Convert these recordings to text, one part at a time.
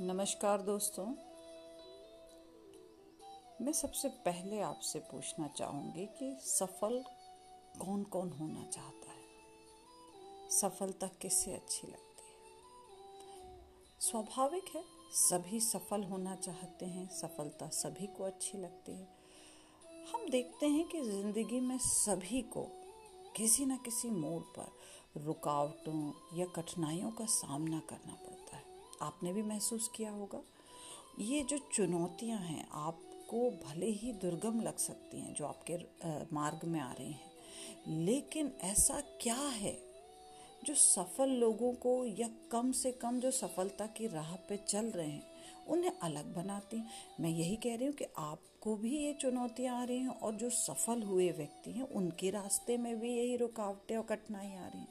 नमस्कार दोस्तों। मैं सबसे पहले आपसे पूछना चाहूँगी कि सफल कौन कौन होना चाहता है? सफलता किससे अच्छी लगती है? स्वाभाविक है, सभी सफल होना चाहते हैं, सफलता सभी को अच्छी लगती है। हम देखते हैं कि ज़िंदगी में सभी को किसी न किसी मोड़ पर रुकावटों या कठिनाइयों का सामना करना पड़ता है। आपने भी महसूस किया होगा। ये जो चुनौतियाँ हैं, आपको भले ही दुर्गम लग सकती हैं जो आपके मार्ग में आ रही हैं, लेकिन ऐसा क्या है जो सफल लोगों को या कम से कम जो सफलता की राह पे चल रहे हैं, उन्हें अलग बनाती हैं? मैं यही कह रही हूँ कि आपको भी ये चुनौतियाँ आ रही हैं और जो सफल हुए व्यक्ति हैं, उनके रास्ते में भी यही रुकावटें और कठिनाई आ रही हैं।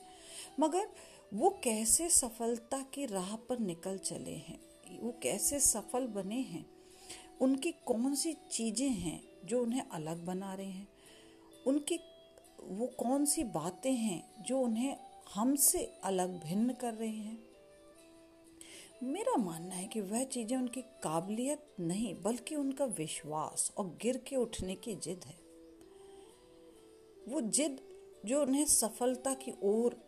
मगर वो कैसे सफलता की राह पर निकल चले हैं? वो कैसे सफल बने हैं? उनकी कौन सी चीज़ें हैं जो उन्हें अलग बना रहे हैं? उनकी, वो कौन सी बातें हैं जो उन्हें हमसे अलग भिन्न कर रही हैं? मेरा मानना है कि वह चीज़ें उनकी काबिलियत नहीं, बल्कि उनका विश्वास और गिर के उठने की जिद है। वो जिद जो उन्हें सफलता की ओर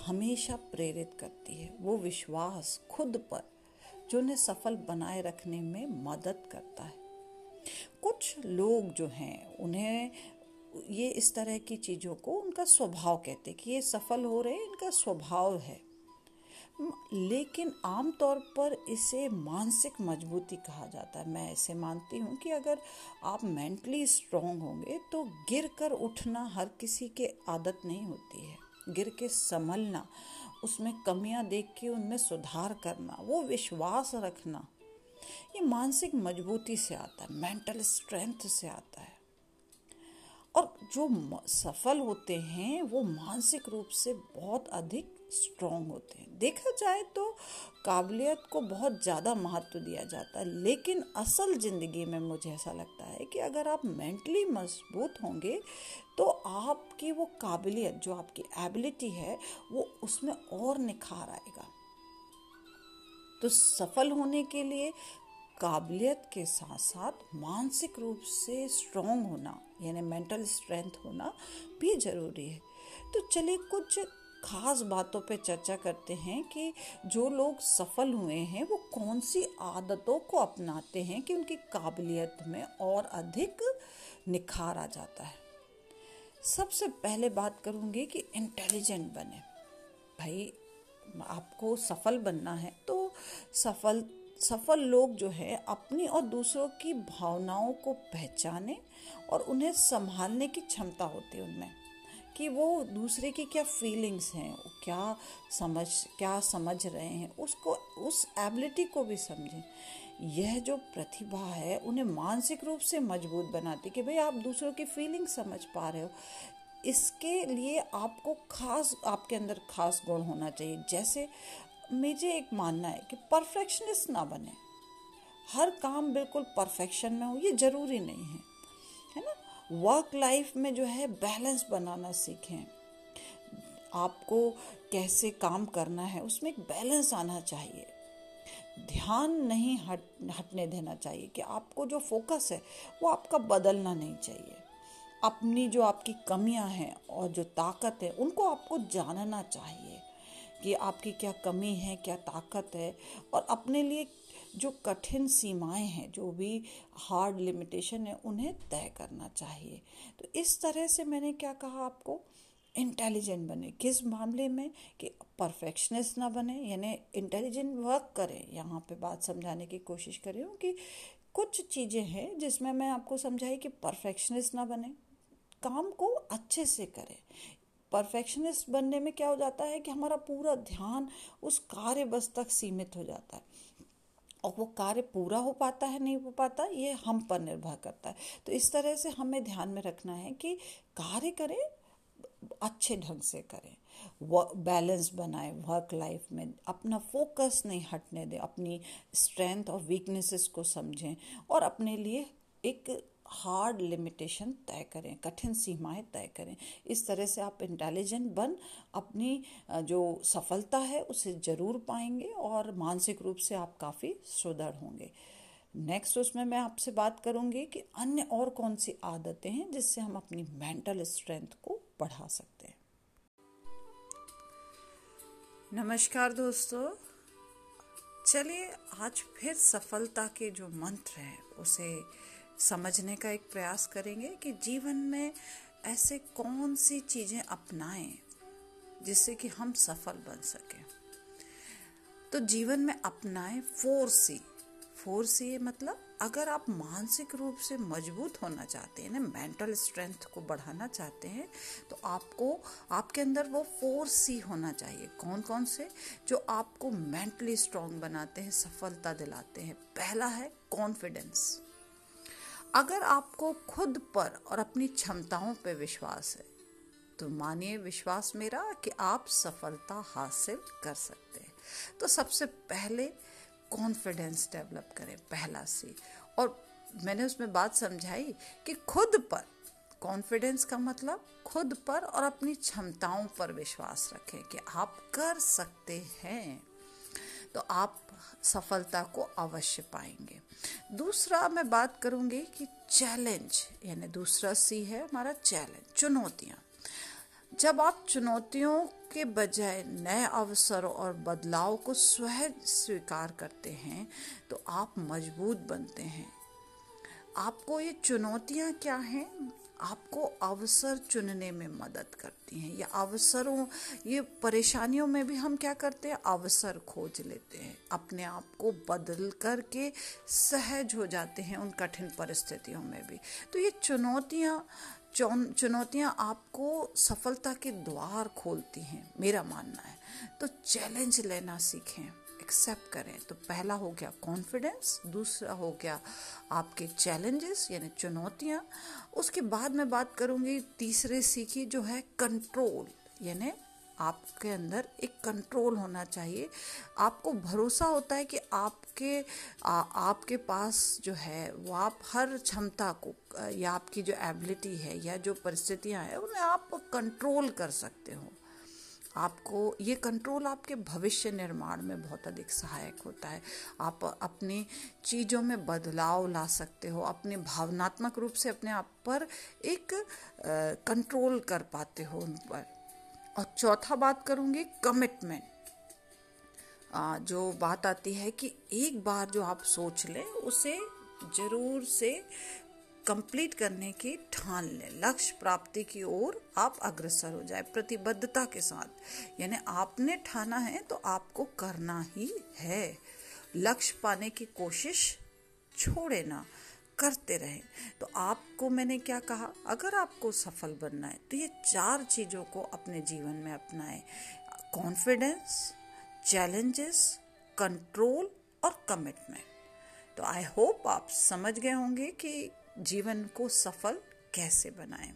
हमेशा प्रेरित करती है। वो विश्वास खुद पर, जो उन्हें सफल बनाए रखने में मदद करता है। कुछ लोग जो हैं, उन्हें ये इस तरह की चीज़ों को उनका स्वभाव कहते हैं कि ये सफल हो रहे इनका स्वभाव है। लेकिन आमतौर पर इसे मानसिक मजबूती कहा जाता है। मैं ऐसे मानती हूँ कि अगर आप मेंटली स्ट्रांग होंगे तो गिर कर उठना हर किसी के आदत नहीं होती है। गिर के संभलना, उसमें कमियाँ देख के उनमें सुधार करना, वो विश्वास रखना, ये मानसिक मजबूती से आता है मेंटल स्ट्रेंथ से आता है। और जो सफल होते हैं, वो मानसिक रूप से बहुत अधिक स्ट्रांग होते हैं। देखा जाए तो काबिलियत को बहुत ज़्यादा महत्व दिया जाता है, लेकिन असल ज़िंदगी में मुझे ऐसा लगता है कि अगर आप मेंटली मज़बूत होंगे तो आपकी वो काबिलियत, जो आपकी एबिलिटी है, वो उसमें और निखार आएगा। तो सफल होने के लिए काबिलियत के साथ साथ मानसिक रूप से स्ट्रांग होना, यानी मेंटल स्ट्रेंथ होना भी ज़रूरी है। तो चलिए कुछ खास बातों पे चर्चा करते हैं कि जो लोग सफल हुए हैं, वो कौन सी आदतों को अपनाते हैं कि उनकी काबिलियत में और अधिक निखार आ जाता है। सबसे पहले बात करूँगी कि इंटेलिजेंट बने। भाई, आपको सफल बनना है तो सफल सफल लोग जो है, अपनी और दूसरों की भावनाओं को पहचाने और उन्हें संभालने की क्षमता होती है उनमें। कि वो दूसरे की क्या फीलिंग्स हैं क्या समझ क्या समझ रहे हैं, उसको, उस एबिलिटी को भी समझें। यह जो प्रतिभा है, उन्हें मानसिक रूप से मज़बूत बनाती कि भाई आप दूसरों की फीलिंग समझ पा रहे हो। इसके लिए आपको खास, आपके अंदर खास गुण होना चाहिए। जैसे मुझे एक मानना है कि परफेक्शनिस्ट ना बने। हर काम बिल्कुल परफेक्शन में हो, ये ज़रूरी नहीं है है ना? वर्क लाइफ में जो है बैलेंस बनाना सीखें। आपको कैसे काम करना है, उसमें एक बैलेंस आना चाहिए। ध्यान नहीं हट, हटने देना चाहिए कि आपको जो फोकस है, वो आपका बदलना नहीं चाहिए। अपनी जो आपकी कमियाँ हैं और जो ताकत है, उनको आपको जानना चाहिए कि आपकी क्या कमी है, क्या ताकत है और अपने लिए जो कठिन सीमाएँ हैं, जो भी हार्ड लिमिटेशन है, उन्हें तय करना चाहिए। तो इस तरह से मैंने क्या कहा आपको? इंटेलिजेंट बने। किस मामले में? कि परफेक्शनिस्ट ना बने, यानी इंटेलिजेंट वर्क करें। यहाँ पे बात समझाने की कोशिश कर रही हूँ कि कुछ चीज़ें हैं जिसमें मैं आपको समझाई कि परफेक्शनिस्ट ना बने। काम को अच्छे से करें। परफेक्शनिस्ट बनने में क्या हो जाता है कि हमारा पूरा ध्यान उस कार्य बस तक सीमित हो जाता है। और वो कार्य पूरा हो पाता है, नहीं हो पाता, ये हम पर निर्भर करता है। तो इस तरह से हमें ध्यान में रखना है कि कार्य करें, अच्छे ढंग से करें। बैलेंस बनाए वर्क लाइफ में अपना फोकस नहीं हटने दें, अपनी स्ट्रेंथ और वीकनेसेस को समझें और अपने लिए एक हार्ड लिमिटेशन तय करें, कठिन सीमाएँ तय करें। इस तरह से आप इंटेलिजेंट बन, अपनी जो सफलता है उसे ज़रूर पाएँगे और मानसिक रूप से आप काफ़ी सुदृढ़ होंगे। नेक्स्ट उसमें मैं आपसे बात करूँगी कि अन्य और कौन सी आदतें हैं जिससे हम अपनी मेंटल स्ट्रेंथ को बढ़ा सकते हैं। नमस्कार दोस्तों। चलिए, आज फिर सफलता के जो मंत्र हैं, उसे समझने का एक प्रयास करेंगे कि जीवन में ऐसे कौन सी चीज़ें अपनाएँ जिससे कि हम सफल बन सकें। तो जीवन में अपनाएँ फोर सी फोर सी मतलब अगर आप मानसिक रूप से मज़बूत होना चाहते हैं, ना, मेंटल स्ट्रेंथ को बढ़ाना चाहते हैं तो आपको, आपके अंदर वो फोर सी होना चाहिए। कौन कौन से? जो आपको मेंटली स्ट्रांग बनाते हैं, सफलता दिलाते हैं। पहला है कॉन्फिडेंस। अगर आपको खुद पर और अपनी क्षमताओं पर विश्वास है तो मानिए विश्वास मेरा कि आप सफलता हासिल कर सकते हैं। तो सबसे पहले कॉन्फिडेंस डेवलप करें, पहला सी और मैंने उसमें बात समझाई कि खुद पर कॉन्फिडेंस का मतलब खुद पर और अपनी क्षमताओं पर विश्वास रखें कि आप कर सकते हैं। तो आप सफलता को अवश्य पाएँगे। दूसरा मैं बात करूँगी कि चैलेंज, यानी दूसरा सी है हमारा चैलेंज, चुनौतियाँ। जब आप चुनौतियों के बजाय नए अवसरों और बदलाव को स्वयं स्वीकार करते हैं तो आप मज़बूत बनते हैं। आपको ये चुनौतियाँ क्या हैं? आपको अवसर चुनने में मदद करती हैं। या अवसरों, ये परेशानियों में भी हम क्या करते हैं? अवसर खोज लेते हैं। अपने आप को बदल करके सहज हो जाते हैं उन कठिन परिस्थितियों में भी। तो ये चुनौतियाँ चुनौतियाँ आपको सफलता के द्वार खोलती हैं, मेरा मानना है। तो चैलेंज लेना सीखें। एक्सेप्ट करें। तो पहला हो गया कॉन्फिडेंस दूसरा हो गया आपके चैलेंजेस यानी चुनौतियाँ। उसके बाद मैं बात करूँगी तीसरे सीखी जो है कंट्रोल यानी आपके अंदर एक कंट्रोल होना चाहिए। आपको भरोसा होता है कि आपके आ, आपके पास जो है वो आप हर क्षमता को या आपकी जो एबिलिटी है या जो परिस्थितियाँ हैं उन्हें आप कंट्रोल कर सकते हो। आपको, ये कंट्रोल आपके भविष्य निर्माण में बहुत अधिक सहायक होता है। आप अपनी चीज़ों में बदलाव ला सकते हो, अपने भावनात्मक रूप से अपने आप पर एक कंट्रोल कर पाते हो उन पर। और चौथा बात करूँगी कमिटमेंट जो बात आती है कि एक बार जो आप सोच लें, उसे ज़रूर से कंप्लीट करने की ठान लें। लक्ष्य प्राप्ति की ओर आप अग्रसर हो जाए, प्रतिबद्धता के साथ। यानी आपने ठाना है तो आपको करना ही है। लक्ष्य पाने की कोशिश छोड़े ना, करते रहें। तो आपको मैंने क्या कहा? अगर आपको सफल बनना है तो ये चार चीज़ों को अपने जीवन में अपनाएँ। कॉन्फिडेंस चैलेंजेस कंट्रोल और कमिटमेंट तो आई होप आप समझ गए होंगे कि जीवन को सफल कैसे बनाएँ?